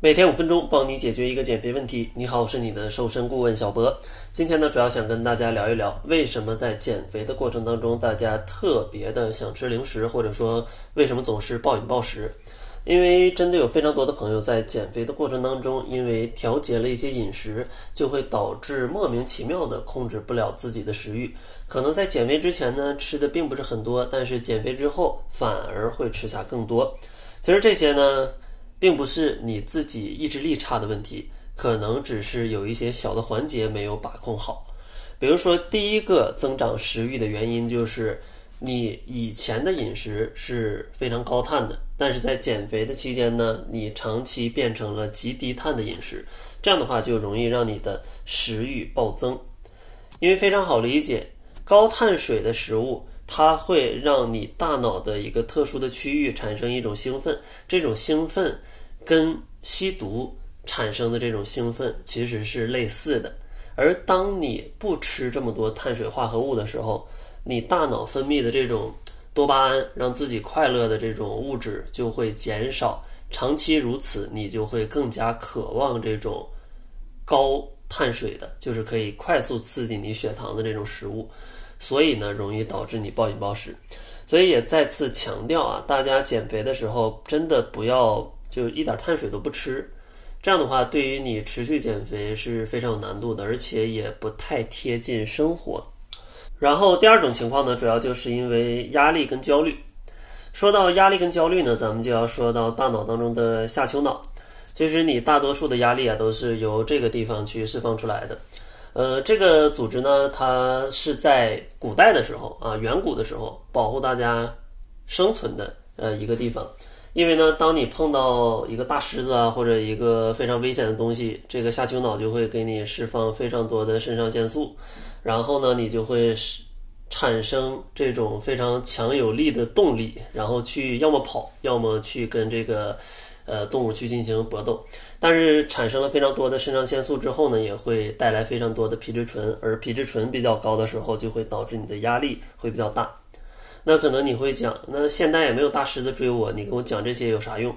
每天五分钟，帮你解决一个减肥问题。你好，我是你的瘦身顾问小博。今天呢，主要想跟大家聊一聊，为什么在减肥的过程当中，大家特别的想吃零食，或者说为什么总是暴饮暴食？因为真的有非常多的朋友在减肥的过程当中，因为调节了一些饮食，就会导致莫名其妙的控制不了自己的食欲。可能在减肥之前呢，吃的并不是很多，但是减肥之后反而会吃下更多。其实这些呢。并不是你自己意志力差的问题，可能只是有一些小的环节没有把控好。比如说，第一个增长食欲的原因就是你以前的饮食是非常高碳的，但是在减肥的期间呢，你长期变成了极低碳的饮食，这样的话就容易让你的食欲暴增。因为非常好理解，高碳水的食物。它会让你大脑的一个特殊的区域产生一种兴奋，这种兴奋跟吸毒产生的这种兴奋其实是类似的。而当你不吃这么多碳水化合物的时候，你大脑分泌的这种多巴胺让自己快乐的这种物质就会减少。长期如此，你就会更加渴望这种高碳水的，就是可以快速刺激你血糖的这种食物。所以呢，容易导致你暴饮暴食，所以也再次强调啊，大家减肥的时候真的不要就一点碳水都不吃，这样的话对于你持续减肥是非常有难度的，而且也不太贴近生活。然后第二种情况呢，主要就是因为压力跟焦虑。说到压力跟焦虑呢，咱们就要说到大脑当中的下丘脑。其实你大多数的压力啊，都是由这个地方去释放出来的。呃，这个组织呢，它是在古代的时候啊，远古的时候保护大家生存的呃一个地方。因为呢，当你碰到一个大狮子啊，或者一个非常危险的东西，这个下丘脑就会给你释放非常多的肾上腺素，然后呢，你就会产生这种非常强有力的动力，然后去要么跑，要么去跟这个。呃，动物去进行搏斗，但是产生了非常多的肾上腺素之后呢，也会带来非常多的皮质醇，而皮质醇比较高的时候，就会导致你的压力会比较大。那可能你会讲，那现在也没有大狮子追我，你跟我讲这些有啥用？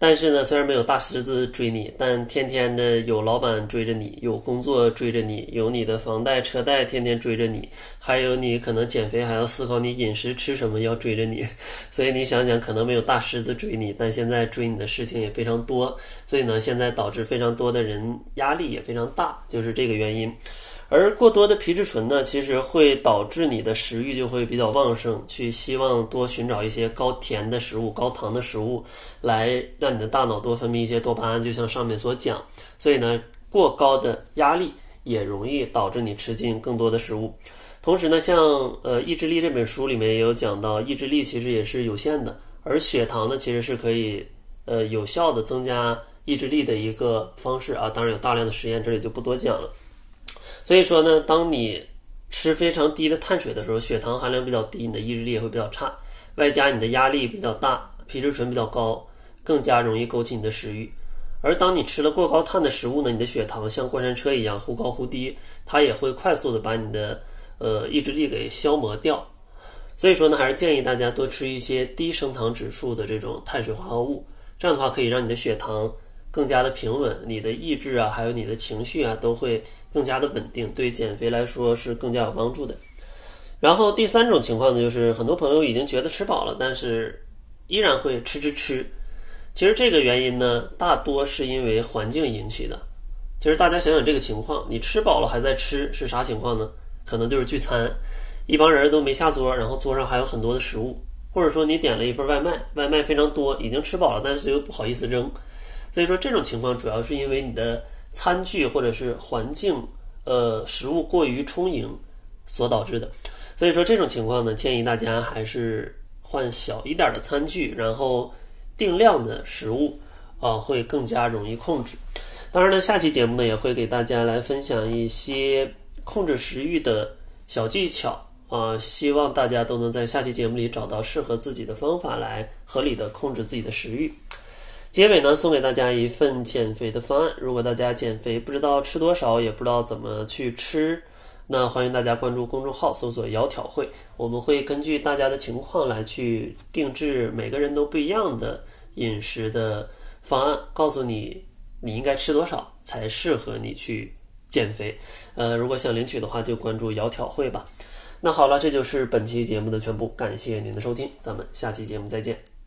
但是呢，虽然没有大狮子追你，但天天的有老板追着你，有工作追着你，有你的房贷车贷天天追着你，还有你可能减肥还要思考你饮食吃什么要追着你，所以你想想，可能没有大狮子追你，但现在追你的事情也非常多，所以呢，现在导致非常多的人压力也非常大，就是这个原因。而过多的皮质醇呢，其实会导致你的食欲就会比较旺盛，去希望多寻找一些高甜的食物、高糖的食物，来让你的大脑多分泌一些多巴胺。就像上面所讲，所以呢，过高的压力也容易导致你吃进更多的食物。同时呢，像呃《意志力》这本书里面也有讲到，意志力其实也是有限的，而血糖呢，其实是可以呃有效的增加意志力的一个方式啊。当然有大量的实验，这里就不多讲了。所以说呢，当你吃非常低的碳水的时候，血糖含量比较低，你的意志力也会比较差，外加你的压力比较大，皮质醇比较高，更加容易勾起你的食欲。而当你吃了过高碳的食物呢，你的血糖像过山车一样忽高忽低，它也会快速的把你的呃意志力给消磨掉。所以说呢，还是建议大家多吃一些低升糖指数的这种碳水化合物，这样的话可以让你的血糖更加的平稳，你的意志啊，还有你的情绪啊，都会。更加的稳定，对减肥来说是更加有帮助的。然后第三种情况呢，就是很多朋友已经觉得吃饱了，但是依然会吃吃吃。其实这个原因呢，大多是因为环境引起的。其实大家想想这个情况，你吃饱了还在吃是啥情况呢？可能就是聚餐，一帮人都没下桌，然后桌上还有很多的食物，或者说你点了一份外卖，外卖非常多，已经吃饱了，但是又不好意思扔。所以说这种情况主要是因为你的。餐具或者是环境，呃，食物过于充盈所导致的。所以说这种情况呢，建议大家还是换小一点的餐具，然后定量的食物，啊，会更加容易控制。当然呢，下期节目呢也会给大家来分享一些控制食欲的小技巧啊，希望大家都能在下期节目里找到适合自己的方法来合理的控制自己的食欲。结尾呢，送给大家一份减肥的方案。如果大家减肥不知道吃多少，也不知道怎么去吃，那欢迎大家关注公众号，搜索“窈窕会”，我们会根据大家的情况来去定制每个人都不一样的饮食的方案，告诉你你应该吃多少才适合你去减肥。呃，如果想领取的话，就关注窈窕会吧。那好了，这就是本期节目的全部，感谢您的收听，咱们下期节目再见。